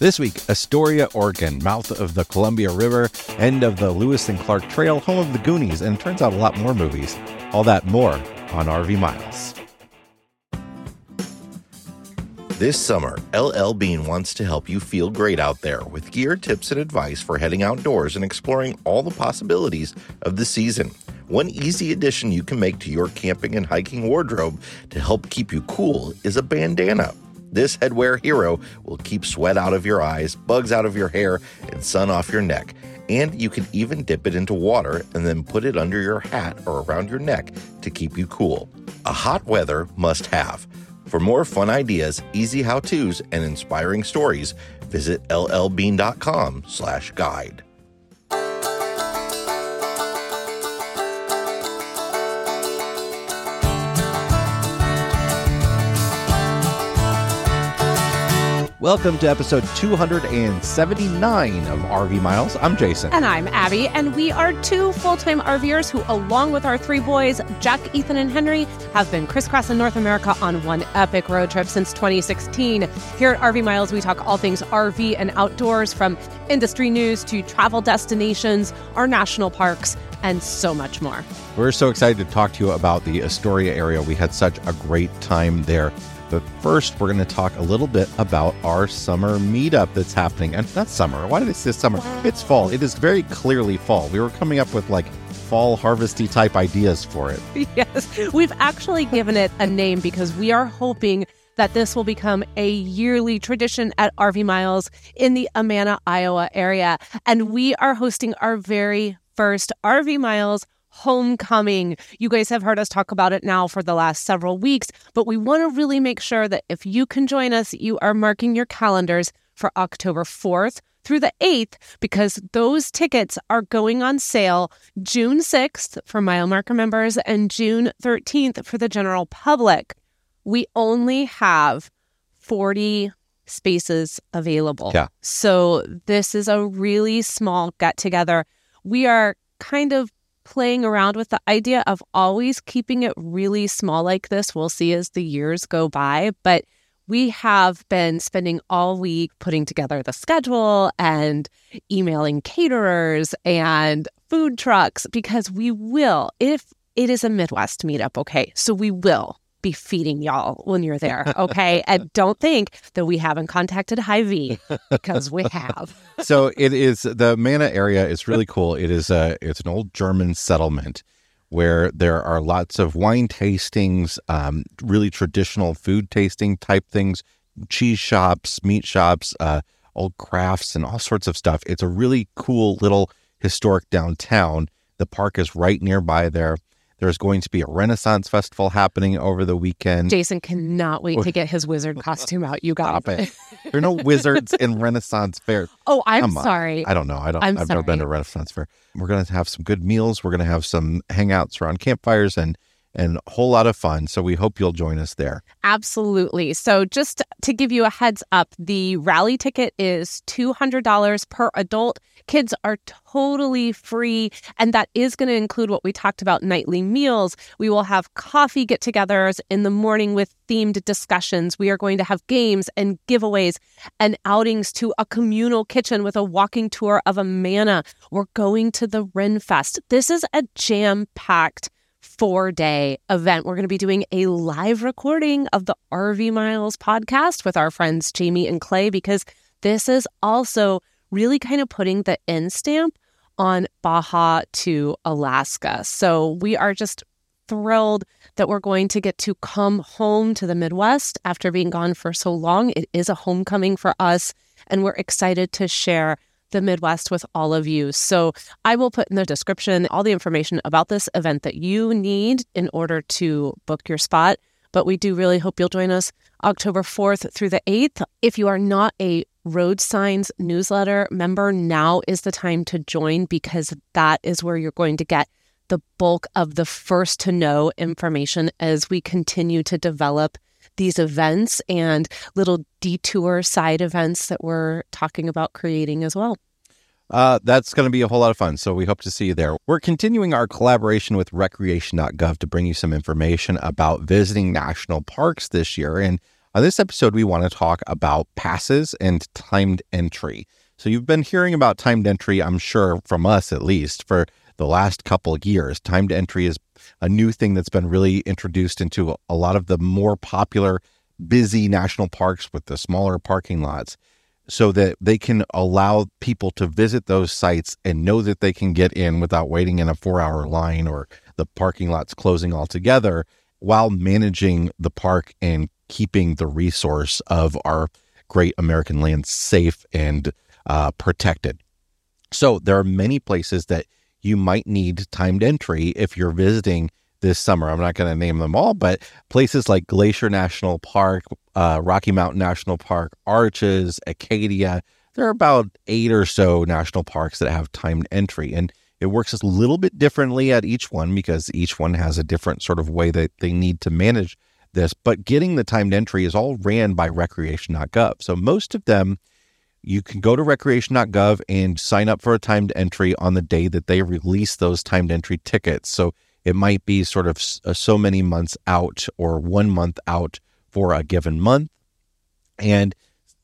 This week, Astoria, Oregon, mouth of the Columbia River, end of the Lewis and Clark Trail, home of the Goonies, and turns out a lot more movies. All that more on RV Miles. This summer, LL Bean wants to help you feel great out there with gear tips and advice for heading outdoors and exploring all the possibilities of the season. One easy addition you can make to your camping and hiking wardrobe to help keep you cool is a bandana. This headwear hero will keep sweat out of your eyes, bugs out of your hair, and sun off your neck. And you can even dip it into water and then put it under your hat or around your neck to keep you cool. A hot weather must have. For more fun ideas, easy how-tos, and inspiring stories, visit llbean.com slash guide. Welcome to episode 279 of RV Miles. I'm Jason. And I'm Abby, and we are two full time RVers who, along with our three boys, Jack, Ethan, and Henry, have been crisscrossing North America on one epic road trip since 2016. Here at RV Miles, we talk all things RV and outdoors from industry news to travel destinations, our national parks, and so much more. We're so excited to talk to you about the Astoria area. We had such a great time there. But first, we're going to talk a little bit about our summer meetup that's happening. And not summer. Why did I say summer? It's fall. It is very clearly fall. We were coming up with like fall harvesty type ideas for it. Yes. We've actually given it a name because we are hoping that this will become a yearly tradition at RV Miles in the Amana, Iowa area. And we are hosting our very first RV Miles homecoming. You guys have heard us talk about it now for the last several weeks, but we want to really make sure that if you can join us, you are marking your calendars for October 4th through the 8th because those tickets are going on sale June 6th for mile marker members and June 13th for the general public. We only have 40 spaces available. Yeah. So this is a really small get together. We are kind of playing around with the idea of always keeping it really small like this. We'll see as the years go by, but we have been spending all week putting together the schedule and emailing caterers and food trucks because we will, if it is a Midwest meetup, okay? So we will be feeding y'all when you're there, okay? and don't think that we haven't contacted Hy-Vee because we have. so it is the Amana area is really cool. It is a it's an old German settlement where there are lots of wine tastings, um, really traditional food tasting type things, cheese shops, meat shops, uh, old crafts, and all sorts of stuff. It's a really cool little historic downtown. The park is right nearby there. There's going to be a Renaissance festival happening over the weekend. Jason cannot wait to get his wizard costume out. You got it. there are no wizards in Renaissance fair. Oh, I'm sorry. I don't know. I don't. I've sorry. never been to Renaissance fair. We're going to have some good meals. We're going to have some hangouts around campfires and and a whole lot of fun. So we hope you'll join us there. Absolutely. So, just to give you a heads up, the rally ticket is $200 per adult. Kids are totally free, and that is going to include what we talked about nightly meals. We will have coffee get togethers in the morning with themed discussions. We are going to have games and giveaways and outings to a communal kitchen with a walking tour of Amana. We're going to the Ren Fest. This is a jam packed four day event. We're going to be doing a live recording of the RV Miles podcast with our friends Jamie and Clay because this is also really kind of putting the end stamp on Baja to Alaska. So we are just thrilled that we're going to get to come home to the Midwest after being gone for so long. It is a homecoming for us, and we're excited to share the Midwest with all of you. So I will put in the description all the information about this event that you need in order to book your spot. But we do really hope you'll join us October 4th through the 8th. If you are not a Road Signs newsletter member, now is the time to join because that is where you're going to get the bulk of the first to know information as we continue to develop these events and little detour side events that we're talking about creating as well. Uh, that's going to be a whole lot of fun. So we hope to see you there. We're continuing our collaboration with recreation.gov to bring you some information about visiting national parks this year. And On this episode, we want to talk about passes and timed entry. So, you've been hearing about timed entry, I'm sure, from us at least, for the last couple of years. Timed entry is a new thing that's been really introduced into a lot of the more popular, busy national parks with the smaller parking lots so that they can allow people to visit those sites and know that they can get in without waiting in a four hour line or the parking lots closing altogether while managing the park and keeping the resource of our great American land safe and uh, protected. So there are many places that you might need timed entry if you're visiting this summer. I'm not going to name them all, but places like Glacier National Park, uh, Rocky Mountain National Park, Arches, Acadia, there are about eight or so national parks that have timed entry. And it works a little bit differently at each one because each one has a different sort of way that they need to manage this. But getting the timed entry is all ran by recreation.gov. So most of them, you can go to recreation.gov and sign up for a timed entry on the day that they release those timed entry tickets. So it might be sort of uh, so many months out or one month out for a given month. And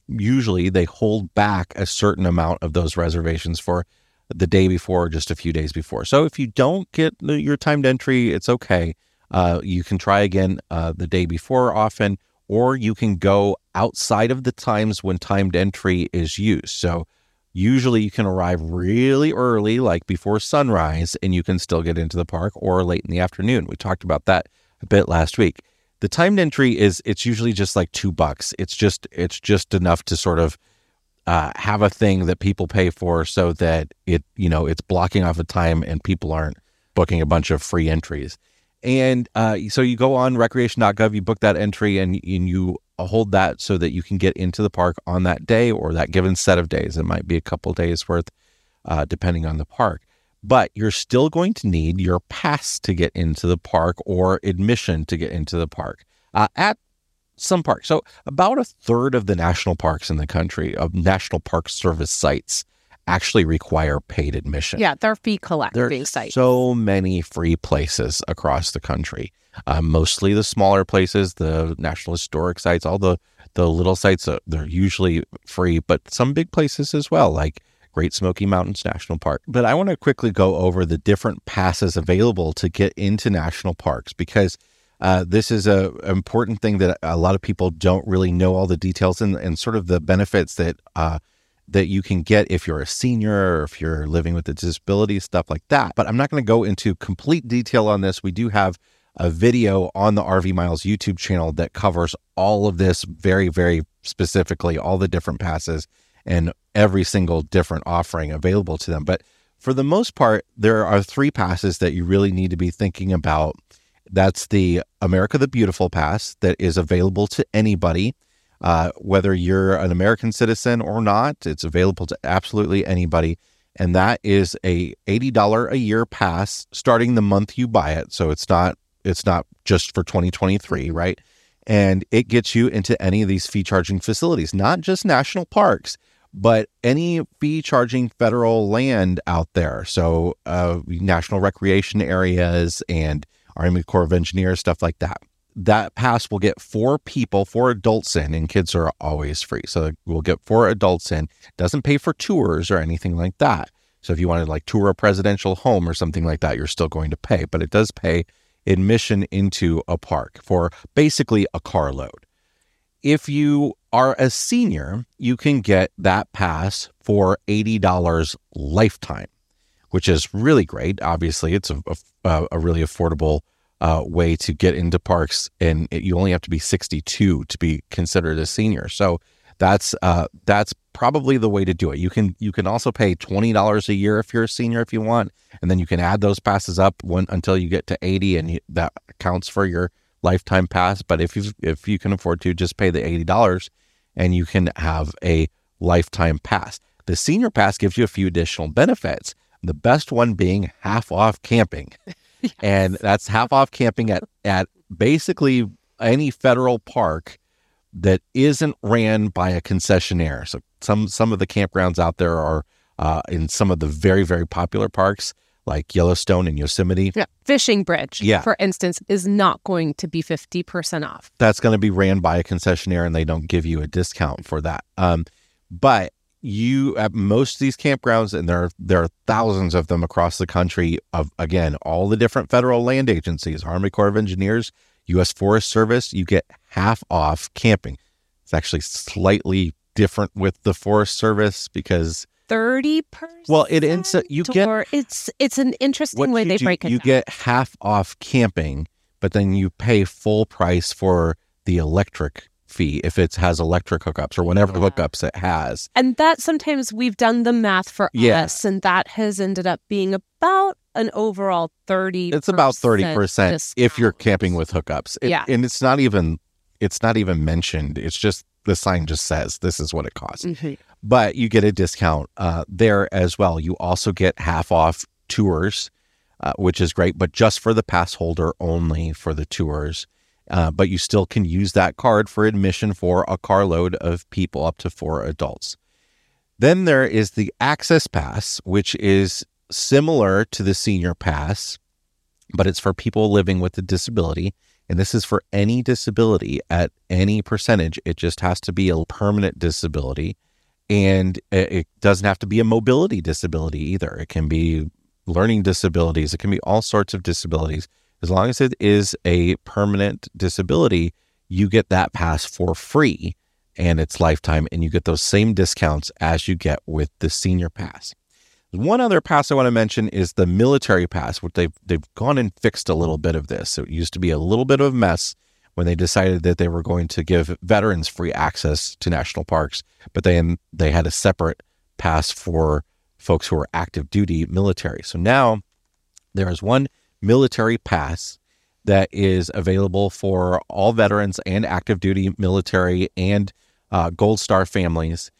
usually they hold back a certain amount of those reservations for the day before or just a few days before. So if you don't get your timed entry, it's okay. Uh, you can try again uh, the day before often, or you can go outside of the times when timed entry is used. So usually you can arrive really early, like before sunrise, and you can still get into the park, or late in the afternoon. We talked about that a bit last week. The timed entry is it's usually just like two bucks. It's just it's just enough to sort of uh, have a thing that people pay for so that it you know it's blocking off a time and people aren't booking a bunch of free entries and uh, so you go on recreation.gov you book that entry and, and you hold that so that you can get into the park on that day or that given set of days it might be a couple days worth uh, depending on the park but you're still going to need your pass to get into the park or admission to get into the park uh, at some parks. So, about a third of the national parks in the country, of National Park Service sites, actually require paid admission. Yeah, they're fee collecting sites. so many free places across the country. Uh, mostly the smaller places, the national historic sites, all the the little sites. Uh, they're usually free, but some big places as well, like Great Smoky Mountains National Park. But I want to quickly go over the different passes available to get into national parks because uh, this is a important thing that a lot of people don't really know all the details and, and sort of the benefits that uh, that you can get if you're a senior or if you're living with a disability, stuff like that. But I'm not going to go into complete detail on this. We do have a video on the RV Miles YouTube channel that covers all of this very, very specifically, all the different passes and every single different offering available to them. But for the most part, there are three passes that you really need to be thinking about that's the America the Beautiful Pass that is available to anybody, uh, whether you're an American citizen or not. It's available to absolutely anybody. And that is a $80 a year pass starting the month you buy it. So it's not it's not just for 2023, right? And it gets you into any of these fee charging facilities, not just national parks, but any fee charging federal land out there. So uh, national recreation areas and Army Corps of Engineers, stuff like that. That pass will get four people, four adults in, and kids are always free. So we'll get four adults in. Doesn't pay for tours or anything like that. So if you wanted like tour a presidential home or something like that, you're still going to pay, but it does pay admission into a park for basically a carload. If you are a senior, you can get that pass for $80 lifetime which is really great. Obviously, it's a, a, a really affordable uh, way to get into parks, and it, you only have to be 62 to be considered a senior. So that's uh, that's probably the way to do it. You can you can also pay twenty dollars a year if you're a senior if you want, and then you can add those passes up when, until you get to 80, and you, that counts for your lifetime pass. But if you if you can afford to, just pay the eighty dollars, and you can have a lifetime pass. The senior pass gives you a few additional benefits. The best one being half off camping. yes. And that's half off camping at, at basically any federal park that isn't ran by a concessionaire. So some some of the campgrounds out there are uh, in some of the very very popular parks, like Yellowstone and Yosemite. Yeah. Fishing Bridge, Yeah. for instance, is not going to be 50% off. That's going to be ran by a concessionaire and they don't give you a discount for that. Um, but you at most of these campgrounds, and there are, there are thousands of them across the country of again all the different federal land agencies, Army Corps of Engineers, U.S. Forest Service. You get half off camping. It's actually slightly different with the Forest Service because 30%. Well, it ends up- you get- it's it's an interesting way they do- break it you down. get half off camping, but then you pay full price for the electric fee if it has electric hookups or whatever Yeah. hookups it has. And that sometimes we've done the math for Yeah. us, and that has ended up being about an overall 30 It's about thirty percent if you're camping with hookups. It- Yeah. and it's not even it's not even mentioned. It's just the sign just says this is what it costs. Mhm. but you get a discount uh, there as well. You also get half off tours, uh, which is great, but just for the pass holder only for the tours. Uh, but you still can use that card for admission for a carload of people up to four adults. Then there is the Access Pass, which is similar to the Senior Pass, but it's for people living with a disability. And this is for any disability at any percentage. It just has to be a permanent disability and it it doesn't have to be a mobility disability either. It can be learning disabilities. It can be all sorts of disabilities. As long as it is a permanent disability, you get that pass for free and it's lifetime, and you get those same discounts as you get with the senior pass. One other pass I want to mention is the military pass, which they've they've gone and fixed a little bit of this. So it used to be a little bit of a mess when they decided that they were going to give veterans free access to national parks, but then they had a separate pass for folks who are active duty military. So now there is one military pass that is available for all veterans and active duty military and uh, Gold Star families.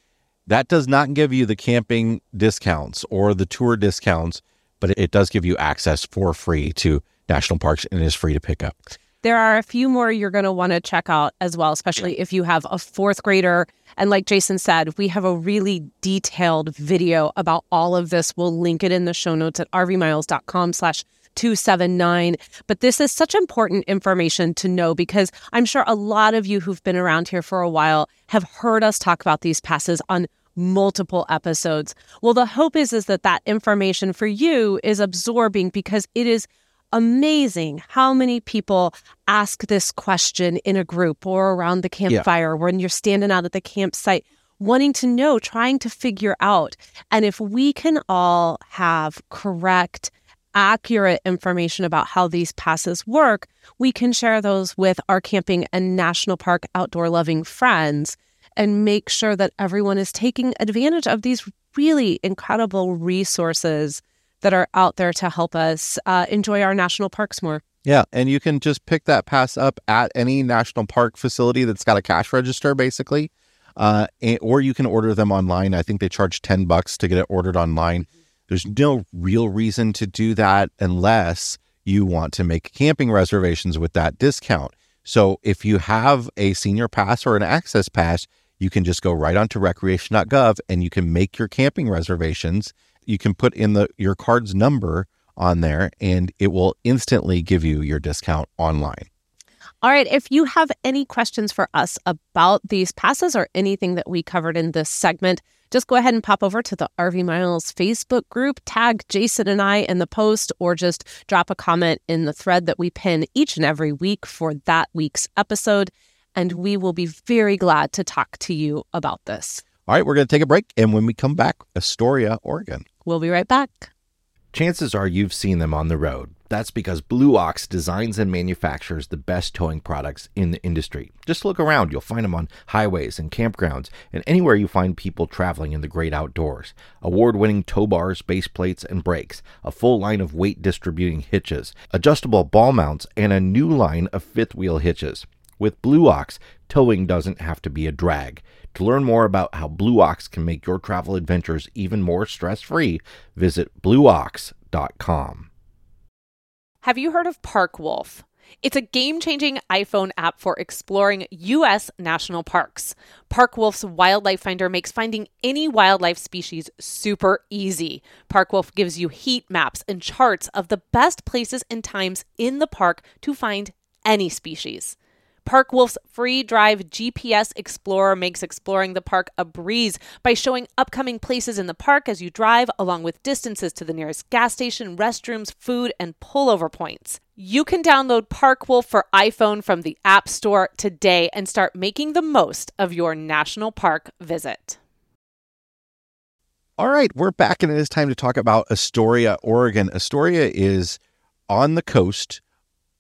That does not give you the camping discounts or the tour discounts, but it does give you access for free to national parks and is free to pick up. There are a few more you're going to want to check out as well, especially if you have a fourth grader. And like Jason said, we have a really detailed video about all of this. We'll link it in the show notes at rvmiles.com slash 279. But this is such important information to know because I'm sure a lot of you who've been around here for a while have heard us talk about these passes on multiple episodes. Well, the hope is is that that information for you is absorbing because it is amazing how many people ask this question in a group or around the campfire when you're standing out at the campsite wanting to know trying to figure out and if we can all have correct accurate information about how these passes work we can share those with our camping and national park outdoor loving friends and make sure that everyone is taking advantage of these really incredible resources that are out there to help us uh, enjoy our national parks more. Yeah, and you can just pick that pass up at any national park facility that's got a cash register, basically, uh, or you can order them online. I think they charge ten bucks to get it ordered online. There's no real reason to do that unless you want to make camping reservations with that discount. So if you have a senior pass or an access pass, you can just go right onto recreation.gov and you can make your camping reservations. You can put in the your card's number on there and it will instantly give you your discount online. All right, if you have any questions for us about these passes or anything that we covered in this segment, just go ahead and pop over to the RV Miles Facebook group, tag Jason and I in the post, or just drop a comment in the thread that we pin each and every week for that week's episode. And we will be very glad to talk to you about this. All right, we're going to take a break and when we come back, Astoria, Oregon. We'll be right back. Chances are you've seen them on the road. That's because Blue Ox designs and manufactures the best towing products in the industry. Just look around, you'll find them on highways and campgrounds and anywhere you find people traveling in the great outdoors. Award winning tow bars, base plates, and brakes, a full line of weight distributing hitches, adjustable ball mounts, and a new line of fifth wheel hitches. With Blue Ox, towing doesn't have to be a drag. To learn more about how Blue Ox can make your travel adventures even more stress free, visit blueox.com. Have you heard of Parkwolf? It's a game changing iPhone app for exploring U.S. national parks. Parkwolf's Wildlife Finder makes finding any wildlife species super easy. Parkwolf gives you heat maps and charts of the best places and times in the park to find any species. Parkwolf's free drive GPS Explorer makes exploring the park a breeze by showing upcoming places in the park as you drive, along with distances to the nearest gas station, restrooms, food, and pullover points. You can download Parkwolf for iPhone from the App Store today and start making the most of your national park visit. All right, we're back, and it is time to talk about Astoria, Oregon. Astoria is on the coast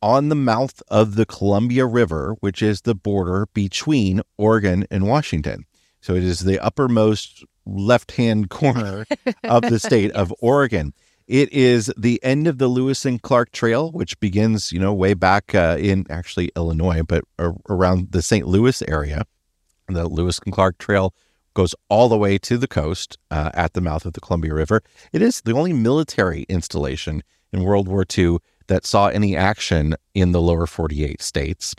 on the mouth of the Columbia River, which is the border between Oregon and Washington. So it is the uppermost left hand corner of the state of Oregon. It is the end of the Lewis and Clark Trail, which begins, you know, way back uh, in actually Illinois, but around the St. Louis area. The Lewis and Clark Trail goes all the way to the coast uh, at the mouth of the Columbia River. It is the only military installation in World War II that saw any action in the lower 48 states.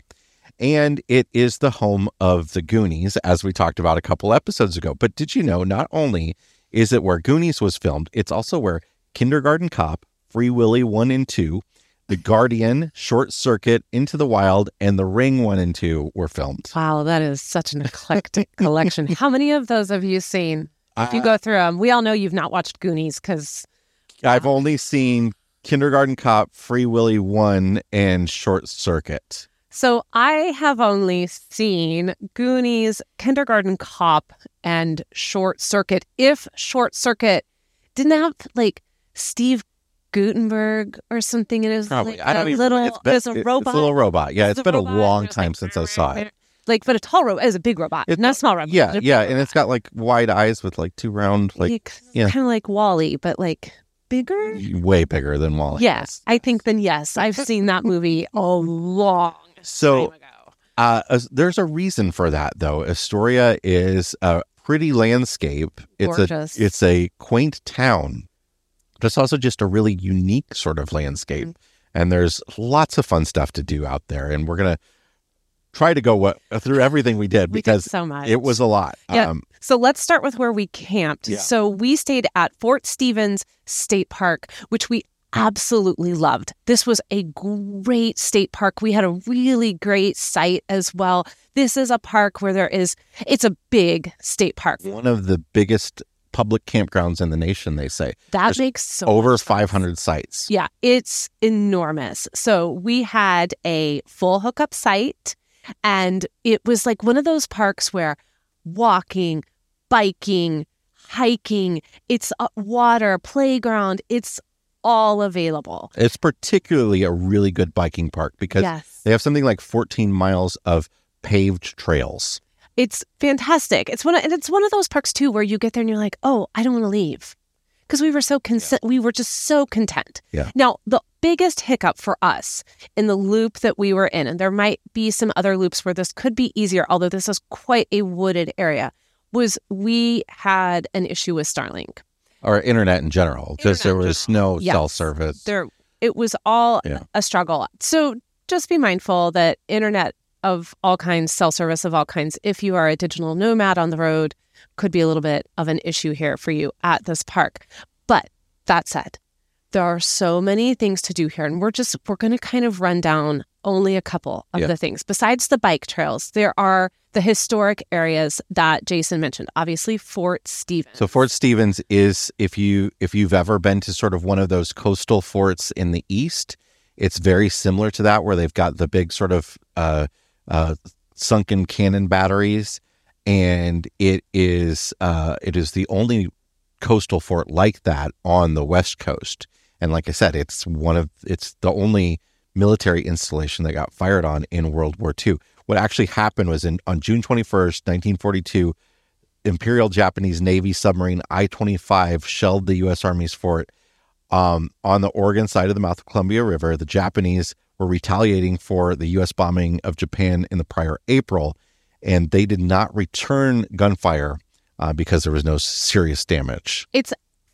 And it is the home of the Goonies, as we talked about a couple episodes ago. But did you know not only is it where Goonies was filmed, it's also where Kindergarten Cop, Free Willy 1 and 2, The Guardian, Short Circuit, Into the Wild, and The Ring 1 and 2 were filmed. Wow, that is such an eclectic collection. How many of those have you seen? If you go through them, we all know you've not watched Goonies because I've uh, only seen Kindergarten Cop, Free Willy 1, and Short Circuit. So I have only seen Goonies, Kindergarten Cop, and Short Circuit. If Short Circuit didn't have like Steve Guttenberg or something, it was Probably. like I don't a even, little, it's, been, it a robot. It's a little robot. Yeah, It's it's a been robot, a long and time like, since I saw it. Like, but a tall robot is a big robot, It- not a small robot. Yeah, It's a yeah, and it's got like wide eyes with like two round, like yeah. kind of like WALL-E, but like bigger. way bigger than WALL-E. Yes, I think then yes, I've seen that movie a long So time ago. uh, there's a reason for that, though. Astoria is a pretty landscape. It's Gorgeous. a it's a quaint town. But it's also just a really unique sort of landscape, Mm-hmm. and there's lots of fun stuff to do out there. And we're gonna try to go what, through everything we did We did because so much. it was a lot. Yeah. Um, So let's start with where we camped. Yeah. So we stayed at Fort Stevens State Park, which we absolutely loved. This was a great state park. We had a really great site as well. This is a park where there is, it's a big state park. one of the biggest public campgrounds in the nation. They say That There's makes so over much sense. 500 sites. Yeah, it's enormous. So we had a full hookup site, and it was like one of those parks where walking, biking, hiking, it's water, playground, it's all available. It's particularly a really good biking park because Yes. they have something like 14 miles of paved trails. It's fantastic. It's one of, and it's one of those parks too where you get there and you're like, "Oh, I don't want to leave." Because we were so content, we were just so content. Yeah. Now, the biggest hiccup for us in the loop that we were in, and there might be some other loops where this could be easier, although this is quite a wooded area, was we had an issue with Starlink. or internet in general because there was no Yes. cell service. There, it was all Yeah. a struggle. So just be mindful that internet of all kinds, cell service of all kinds, if you are a digital nomad on the road, could be a little bit of an issue here for you at this park. But that said, there are so many things to do here, and we're just we're going to kind of run down only a couple of Yeah. the things. Besides the bike trails, there are the historic areas that Jason mentioned. Obviously, Fort Stevens. So Fort Stevens is if you if you've ever been to sort of one of those coastal forts in the east, it's very similar to that where they've got the big sort of uh, uh, sunken cannon batteries, and it is uh, it is the only coastal fort like that on the west coast. And like I said, it's one of it's the only military installation that got fired on in World War II. What actually happened was in on June 21st, 1942, Imperial Japanese Navy submarine I 25 shelled the U.S. Army's fort um, on the Oregon side of the mouth of Columbia River. The Japanese were retaliating for the U.S. bombing of Japan in the prior April, and they did not return gunfire uh, because there was no serious damage. it's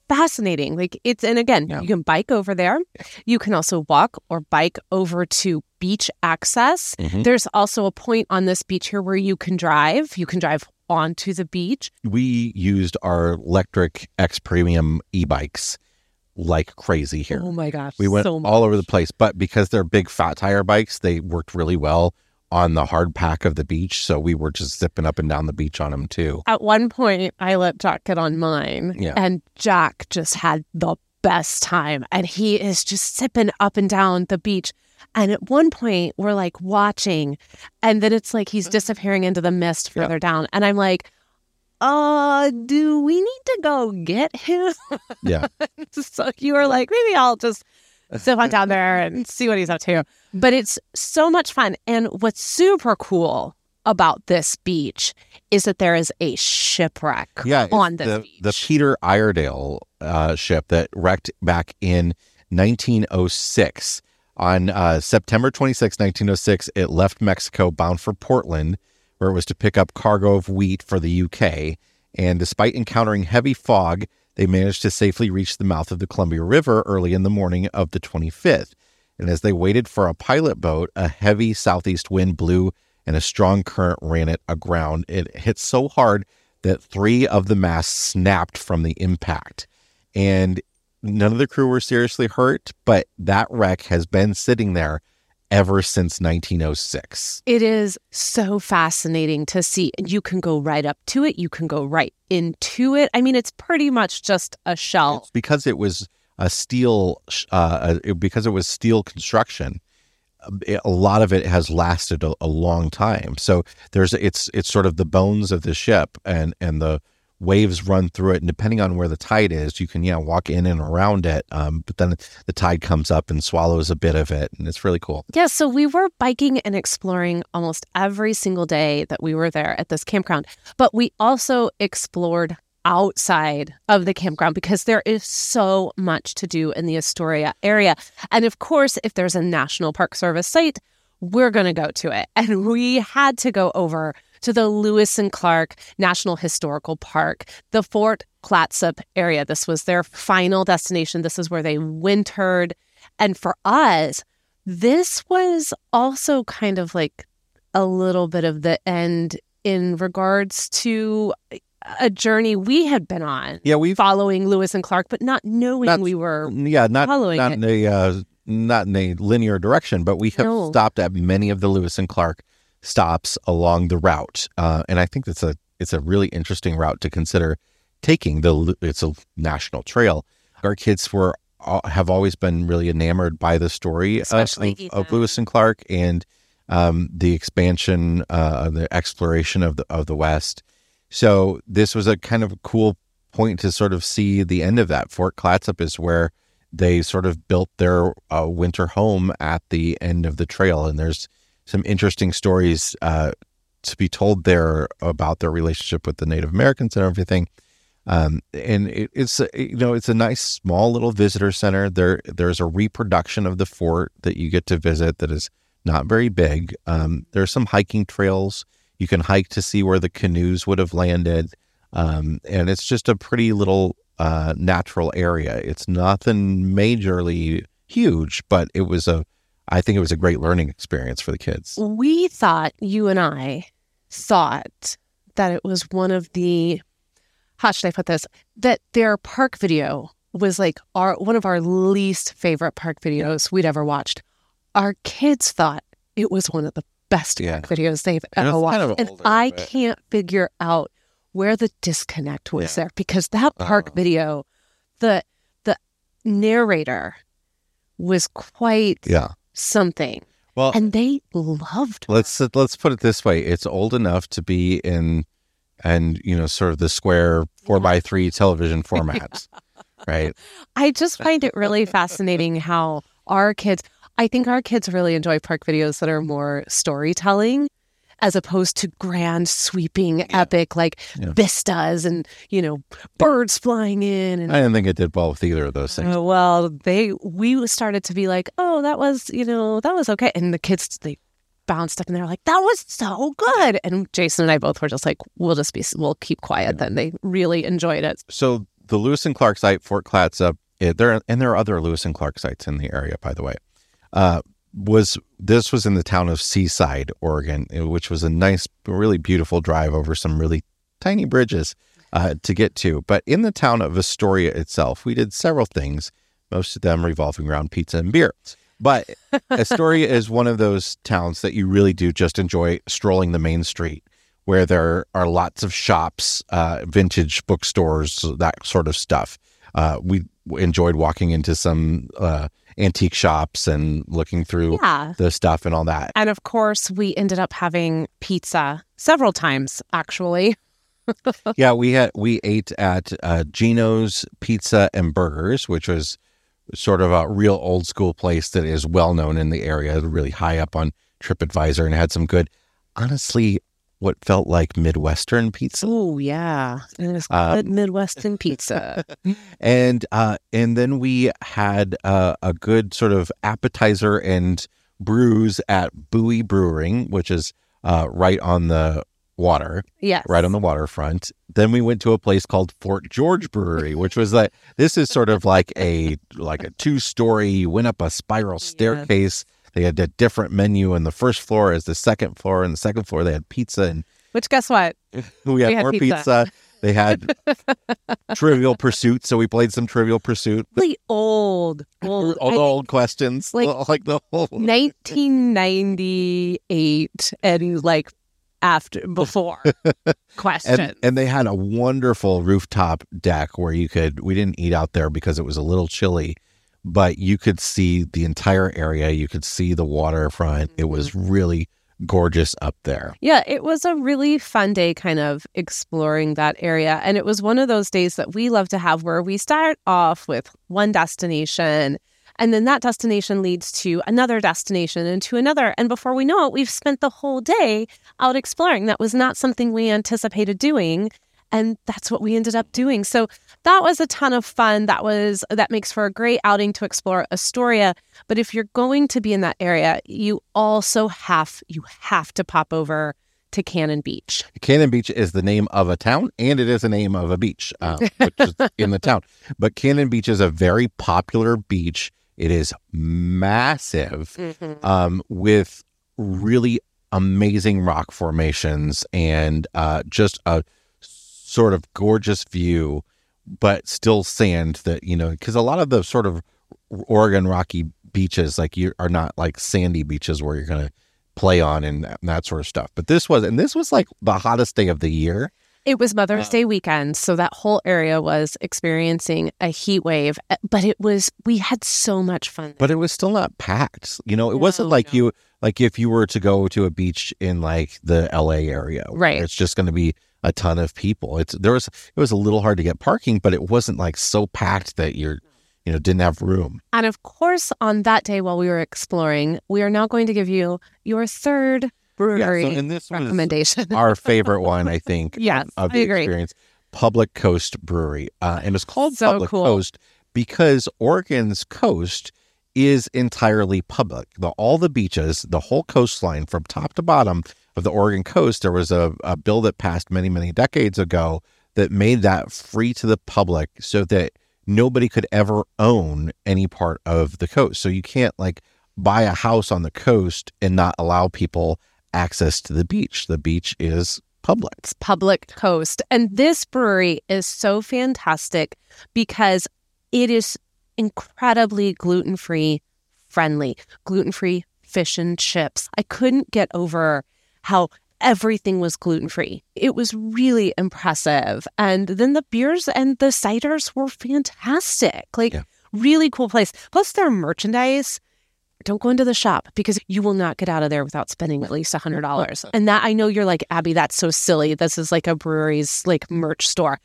fascinating. Like it's, and again, Yeah. you can bike over there. You can also walk or bike over to beach access. Mhm. There's also a point on this beach here where you can drive. You can drive onto the beach. We used our electric X Premium e bikes like crazy here. Oh my gosh. we went so all over the place, but because they're big fat tire bikes, they worked really well on the hard pack of the beach. So we were just zipping up and down the beach on them too. At one point, I let Jack get on mine, Yeah. and Jack just had the best time. And he is just zipping up and down the beach. And at one point, we're like watching, and then it's like he's disappearing into the mist Mm-hmm. Yeah. further down. And I'm like, uh, do we need to go get him? Yeah. so you were like, maybe I'll just zip on down there and see what he's up to. But it's so much fun. And what's super cool about this beach is that there is a shipwreck Yeah. on this the, beach. the Peter Iredale uh, ship that wrecked back in 1906. On uh, September 26, 1906, it left Mexico bound for Portland, where it was to pick up cargo of wheat for the UK. And despite encountering heavy fog, they managed to safely reach the mouth of the Columbia River early in the morning of the 25th. And as they waited for a pilot boat, a heavy southeast wind blew and a strong current ran it aground. It hit so hard that three of the masts snapped from the impact. And none of the crew were seriously hurt, but that wreck has been sitting there ever since 1906. It is so fascinating to see. And you can go right up to it, you can go right into it. I mean, it's pretty much just a shell. It's because it was a steel, uh, because it was steel construction. A lot of it has lasted a, a long time. So there's it's it's sort of the bones of the ship, and and the waves run through it. And depending on where the tide is, you can yeah walk in and around it. Um, but then the tide comes up and swallows a bit of it, and it's really cool. Yeah, so we were biking and exploring almost every single day that we were there at this campground, but we also explored outside of the campground because there is so much to do in the Astoria area. And of course, if there's a National Park Service site, we're going to go to it. And we had to go over to the Lewis and Clark National Historical Park, the Fort Clatsop area. This was their final destination. This is where they wintered. And for us, this was also kind of like a little bit of the end in regards to a journey we had been on Yeah, we've following Lewis and Clark, but not knowing Not- we were yeah not following not it. in a uh, not in a linear direction, but we have No. stopped at many of the Lewis and Clark stops along the route, uh, and I think that's a it's a really interesting route to consider taking. The it's a national trail. Our kids were have always been really enamored by the story of, Especially of, of Lewis and Clark and um, the expansion, uh, the exploration of the of the West. So this was a kind of cool point to sort of see the end of that. Fort Clatsop is where they sort of built their uh, winter home at the end of the trail, and there's some interesting stories uh, to be told there about their relationship with the Native Americans and everything. Um, and it, it's a- you know it's a nice small little visitor center. There there's a reproduction of the fort that you get to visit that is not very big. Um, there are some hiking trails you can hike to see where the canoes would have landed, um, and it's just a pretty little uh, natural area. It's nothing majorly huge, but it was a I think it was a great learning experience for the kids. we thought you and I thought that it was one of the how should I put this? That their park video was like our one of our least favorite park videos we'd ever watched. Our kids thought it was one of the best Yeah. park videos they've And ever watched. kind of and older, I but- can't figure out where the disconnect was Yeah. there because that park Uh-huh. video, the the narrator was quite Yeah. Something. Well, And they loved her. let's let's put it this way: it's old enough to be in, and you know, sort of the square four by three television format, right? I just find it really fascinating how our kids, I think our kids really enjoy park videos that are more storytelling as opposed to grand, sweeping, epic, like Yeah. vistas and, you know, birds flying in. And I didn't think it did well with either of those things. Uh, well, they, we started to be like, oh, that was, you know, that was okay. And the kids, they bounced up and they're like, that was so good. And Jason and I both were just like, we'll just be, we'll keep quiet then. They really enjoyed it. So the Lewis and Clark site, Fort Clatsop, it, there and there are other Lewis and Clark sites in the area, by the way. Uh, was this was in the town of Seaside, Oregon, eh, which was a nice, really beautiful drive over some really tiny bridges uh, to get to. But in the town of Astoria itself, we did several things, most of them revolving around pizza and beer. But Astoria is one of those towns that you really do just enjoy strolling the main street, where there are lots of shops, uh, vintage bookstores, that sort of stuff. Uh, we enjoyed walking into some uh, antique shops and looking through Yeah. the stuff and all that. And of course, we ended up having pizza several times, actually. yeah, we had we ate at uh, Geno's Pizza and Burgers, which was sort of a real old school place that is well known in the area, really high up on TripAdvisor, and had some good, honestly, what felt like Midwestern pizza. Oh, yeah. And it's Um, good Midwestern pizza. and uh, and then we had uh, a good sort of appetizer and brews at Buoy Brewing, which is uh, right on the water. yes. right on the waterfront. Then we went to a place called Fort George Brewery, which was like this is sort of like a like a two story. You went up a spiral staircase. They had a different menu on the first floor as the second floor, and the second floor they had pizza, and Which, guess what? we had, had more pizza. pizza. They had Trivial Pursuit, so we played some Trivial Pursuit. Really old. Old. I- old questions, like- like the whole 1998 and like after, before questions. and, and they had a wonderful rooftop deck where you could we didn't eat out there because it was a little chilly but you could see the entire area you could see the waterfront it was Mm-hmm. really gorgeous up there Yeah, it was a really fun day kind of exploring that area. And it was one of those days that we love to have where we start off with one destination and then that destination leads to another destination and to another. And before we know it, we've spent the whole day out exploring. That was not something we anticipated doing. And that's what we ended up doing. So that was a ton of fun. That was that makes for a great outing to explore Astoria. But if you're going to be in that area, you also have you have to pop over to Cannon Beach. cannon beach is the name of a town and it is the name of a beach uh, which is in the town but cannon beach is a very popular beach it is massive um, with really amazing rock formations and uh, just a sort of gorgeous view, but still sand that, you know, because a lot of the sort of Oregon rocky beaches, like you are not like sandy beaches where you're going to play on and that, and that sort of stuff. But this was, and this was like the hottest day of the year. It was Mother's Day weekend, so that whole area was experiencing a heat wave. uh, But it was we had so much fun. but it was still not packed. You know, it wasn't like no. you like if you were to go to a beach in like the LA area, Right. It's just going to be a ton of people. It's there was it was a little hard to get parking, but it wasn't like so packed that you're you know didn't have room. And of course, on that day while we were exploring, we are now going to give you your third brewery and this recommendation. our favorite one, I think. Yes, of I the agree. experience. Public Coast Brewery, uh, and it's called So Public cool. Coast because Oregon's coast is entirely public. The, all the beaches, the whole coastline from top to bottom of the Oregon coast, there was a, a bill that passed many, many decades ago that made that free to the public so that nobody could ever own any part of the coast. So you can't like buy a house on the coast and not allow people access to the beach. The beach is public. It's Public Coast. And this brewery is so fantastic because it is incredibly gluten free friendly, gluten free fish and chips. I couldn't get over how everything was gluten free. It was really impressive. And then the beers and the ciders were fantastic. Like, Yeah. really cool place. Plus, their merchandise. Don't go into the shop because you will not get out of there without spending at least a hundred dollars. and that I know you're like, Abby, that's so silly. This is like a brewery's like merch store.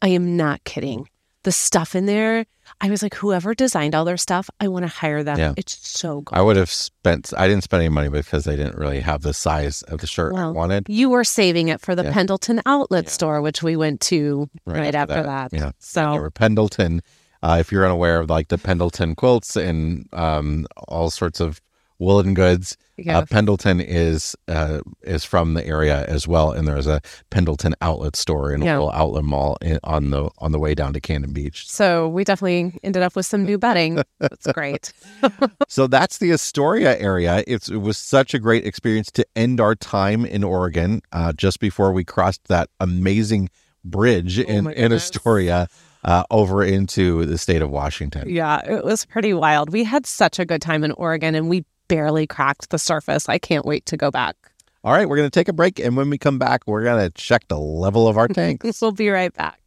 I am not kidding. The stuff in there, I was like, whoever designed all their stuff, I want to hire them. Yeah. It's so good. I would have spent. I didn't spend any money because they didn't really have the size of the shirt I wanted. You were saving it for the Yeah. Pendleton outlet Yeah. store, which we went to Right right, after after, that. that. Yeah. So Or Pendleton. Uh, if you're unaware of like the Pendleton quilts and um, all sorts of woolen goods. Yeah. Uh, Pendleton is uh, is from the area as well, and there's a Pendleton outlet store and Yeah. a little outlet mall in, on the on the way down to Cannon Beach. so we definitely ended up with some new bedding. That's great. So that's the Astoria area. It's, it was such a great experience to end our time in Oregon uh, just before we crossed that amazing bridge in, Oh my in. Astoria uh, over into the state of Washington. Yeah, it was pretty wild. We had such a good time in Oregon and we barely cracked the surface. I can't wait to go back. All right, we're going to take a break. And when we come back, we're going to check the level of our tanks. We'll be right back.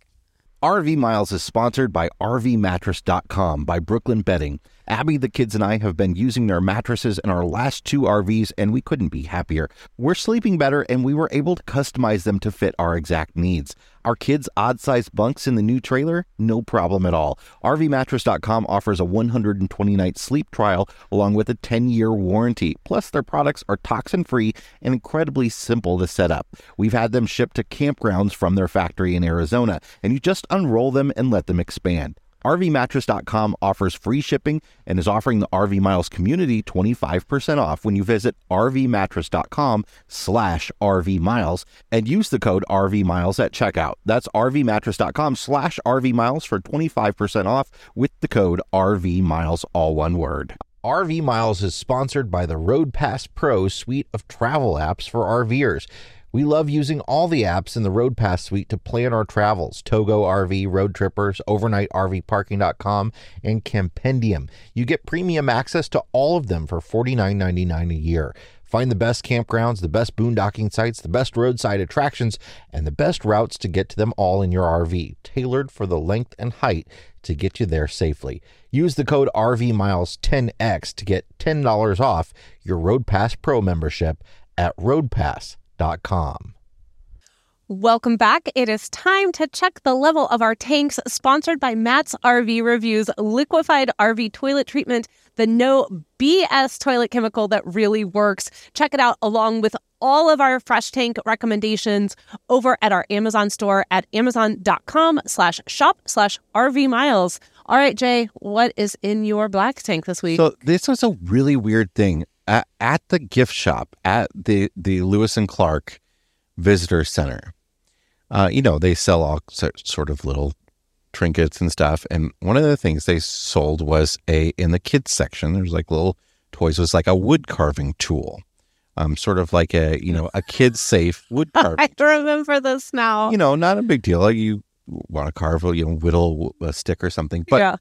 RV Miles is sponsored by RVMattress.com by Brooklyn Bedding. Abby, the kids, and I have been using their mattresses in our last two RVs, and we couldn't be happier. We're sleeping better, and we were able to customize them to fit our exact needs. Our kids' odd sized bunks in the new trailer? No problem at all. RVMattress.com offers a 120 night sleep trial along with a 10 year warranty. Plus, their products are toxin free and incredibly simple to set up. We've had them shipped to campgrounds from their factory in Arizona, and you just unroll them and let them expand. RVMattress.com offers free shipping and is offering the RV Miles community 25% off when you visit RVMattress.com slash RV Miles and use the code RV Miles at checkout. That's RVMattress.com slash RV Miles for 25% off with the code RV Miles, all one word. RV Miles is sponsored by the Roadpass Pro suite of travel apps for RVers. We love using all the apps in the Roadpass suite to plan our travels Togo RV, Roadtrippers, OvernightRVParking.com, and Campendium. You get premium access to all of them for $49.99 a year. Find the best campgrounds, the best boondocking sites, the best roadside attractions, and the best routes to get to them all in your RV, tailored for the length and height to get you there safely. Use the code RVMiles10X to get $10 off your Roadpass Pro membership at roadpass.com. Welcome back. It is time to check the level of our tanks, sponsored by Matt's RV Reviews Liquified RV Toilet Treatment, the no BS toilet chemical that really works. Check it out along with all of our fresh tank recommendations over at our Amazon store at amazon.com slash shop slash RV miles. All right, Jay, what is in your black tank this week? So this was a really weird thing at, at the gift shop at the the Lewis and Clark Visitor Center. Uh, you know, they sell all sort of little trinkets and stuff. And one of the things they sold was a in the kids section. There's like little toys. Was like a wood carving tool, um, sort of like a you know a kid safe wood carving. I remember this now. you know, not a big deal. You want to carve, a, you know, whittle a stick or something. But yeah.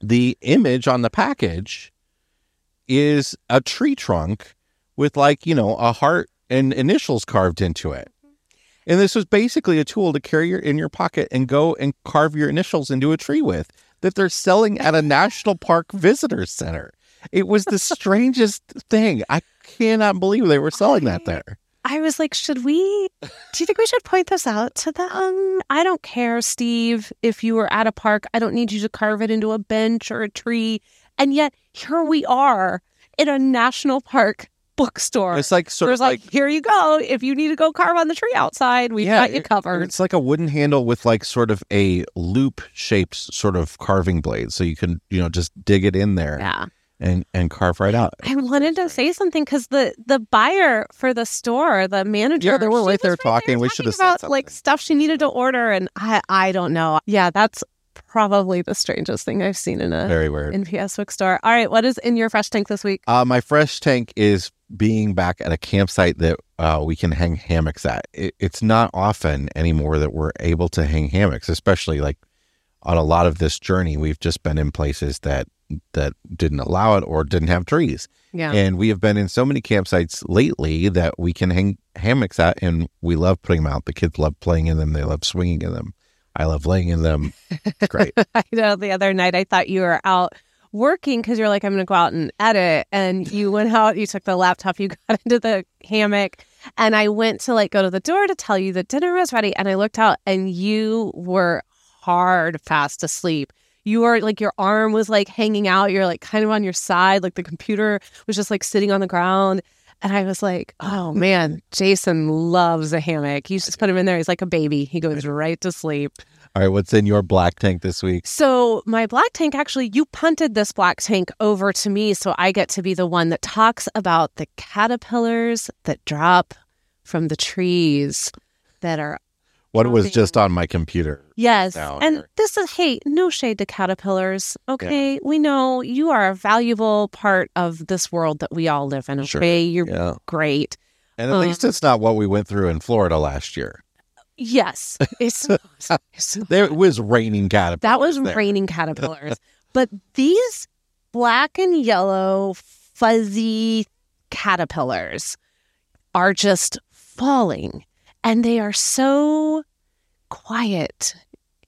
the image on the package is a tree trunk with like, you know, a heart and initials carved into it. And this was basically a tool to carry your in your pocket and go and carve your initials into a tree with that they're selling at a national park visitor center. It was the strangest thing. I cannot believe they were selling that there. I was like, should we? Do you think we should point this out to them? I don't care, Steve, if you were at a park. I don't need you to carve it into a bench or a tree. And yet, here we are in a national park bookstore. It's like sort There's of like like, here you go. If you need to go carve on the tree outside, we've got you it- covered. It's like a wooden handle with like sort of a loop shaped sort of carving blade. So you can, you know, just dig it in there Yeah. and and carve right out. I wanted to say something because the the buyer for the store, the manager, Yeah, they were right there was talking. We should have said about like stuff she needed to order, and I I don't know. Yeah, that's probably the strangest thing I've seen in a Very weird. NPS bookstore. All right, what is in your fresh tank this week? Uh, my fresh tank is being back at a campsite that uh, we can hang hammocks at. It, it's not often anymore that we're able to hang hammocks, especially like on a lot of this journey. We've just been in places that that didn't allow it or didn't have trees. Yeah, And we have been in so many campsites lately that we can hang hammocks at, and we love putting them out. The kids love playing in them. They love swinging in them. I love laying in them. It's great. I know. The other night, I thought you were out working because you're like, I'm going to go out and edit, and you went out. You took the laptop. You got into the hammock. And I went to like go to the door to tell you that dinner was ready. And I looked out and you were hard fast asleep. You were like your arm was like hanging out. You're like kind of on your side. Like the computer was just like sitting on the ground. And I was like, oh man, Jason loves a hammock. You just put him in there. He's like a baby. He goes right to sleep. All right, what's in your black tank this week? So, my black tank actually, you punted this black tank over to me. So, I get to be the one that talks about the caterpillars that drop from the trees that are. What was just on my computer? Yes. And this is, hey, no shade to caterpillars. Okay. We know you are a valuable part of this world that we all live in. Sure. Okay. You're Yeah. great. And at Um, least it's not what we went through in Florida last year. Yes. It's, it's There it was raining caterpillars. That was there. raining caterpillars. but these black and yellow fuzzy caterpillars are just falling and they are so quiet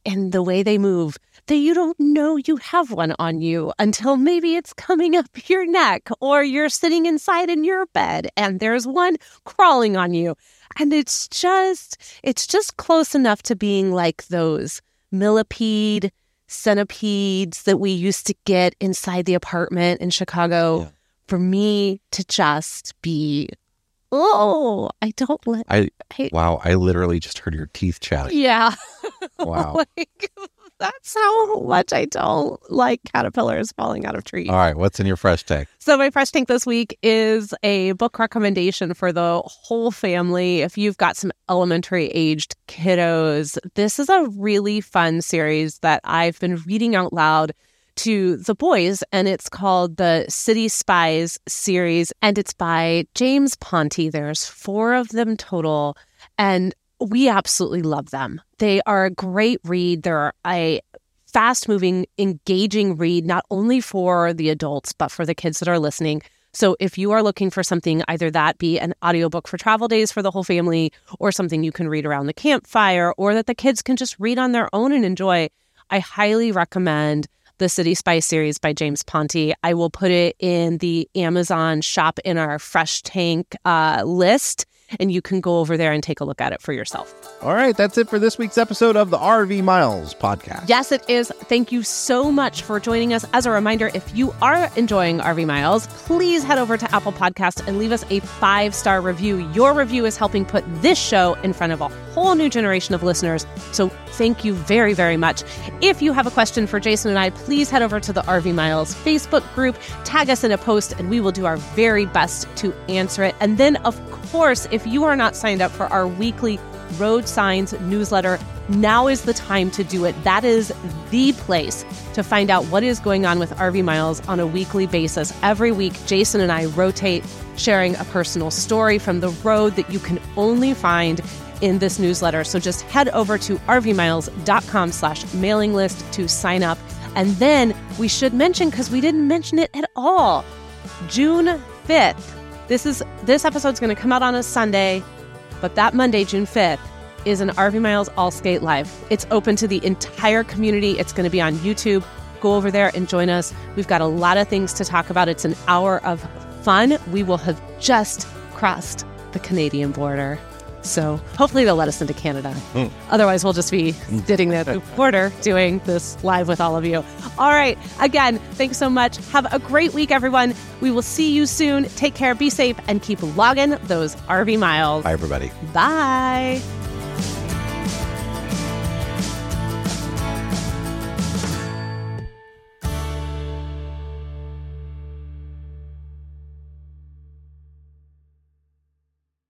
in the way they move that you don't know you have one on you until maybe it's coming up your neck or you're sitting inside in your bed and there's one crawling on you and it's just it's just close enough to being like those millipede centipedes that we used to get inside the apartment in Chicago Yeah. for me to just be oh I don't let I I, wow, I literally just heard your teeth chattering. yeah Wow. like that's how much I don't like caterpillars falling out of trees. All right, what's in your fresh tank? So my fresh tank this week is a book recommendation for the whole family. If you've got some elementary aged kiddos, this is a really fun series that I've been reading out loud to the boys, and it's called the City Spies series, and it's by James Ponti. There's four of them total, and we absolutely love them. They are a great read. They're a fast moving, engaging read, not only for the adults, but for the kids that are listening. So if you are looking for something, either that be an audiobook for travel days for the whole family, or something you can read around the campfire, or that the kids can just read on their own and enjoy, I highly recommend the City Spy series by James Ponti. I will put it in the Amazon shop in our fresh tank uh, list, and you can go over there and take a look at it for yourself. All right, that's it for this week's episode of the RV Miles podcast. Yes, it is. Thank you so much for joining us. As a reminder, if you are enjoying RV Miles, please head over to Apple Podcast and leave us a five star review. Your review is helping put this show in front of a whole new generation of listeners. So thank you very, very much. If you have a question for Jason and I, please head over to the RV Miles Facebook group, tag us in a post, and we will do our very best to answer it. And then, of course, if you are not signed up for our weekly Road Signs newsletter, now is the time to do it. That is the place to find out what is going on with RV Miles on a weekly basis. Every week, Jason and I rotate sharing a personal story from the road that you can only find in this newsletter. So just head over to rvmiles.com slash mailing list to sign up. And then we should mention, because we didn't mention it at all, June 5th. This is this episode's going to come out on a Sunday, but that Monday, June 5th, is an RV Miles All Skate Live. It's open to the entire community. It's going to be on YouTube. Go over there and join us. We've got a lot of things to talk about. It's an hour of fun. We will have just crossed the Canadian border. So hopefully they'll let us into Canada. Hmm. Otherwise, we'll just be sitting there at the border doing this live with all of you. All right. Again, thanks so much. Have a great week, everyone. We will see you soon. Take care, be safe, and keep logging those RV miles. Bye, everybody. Bye.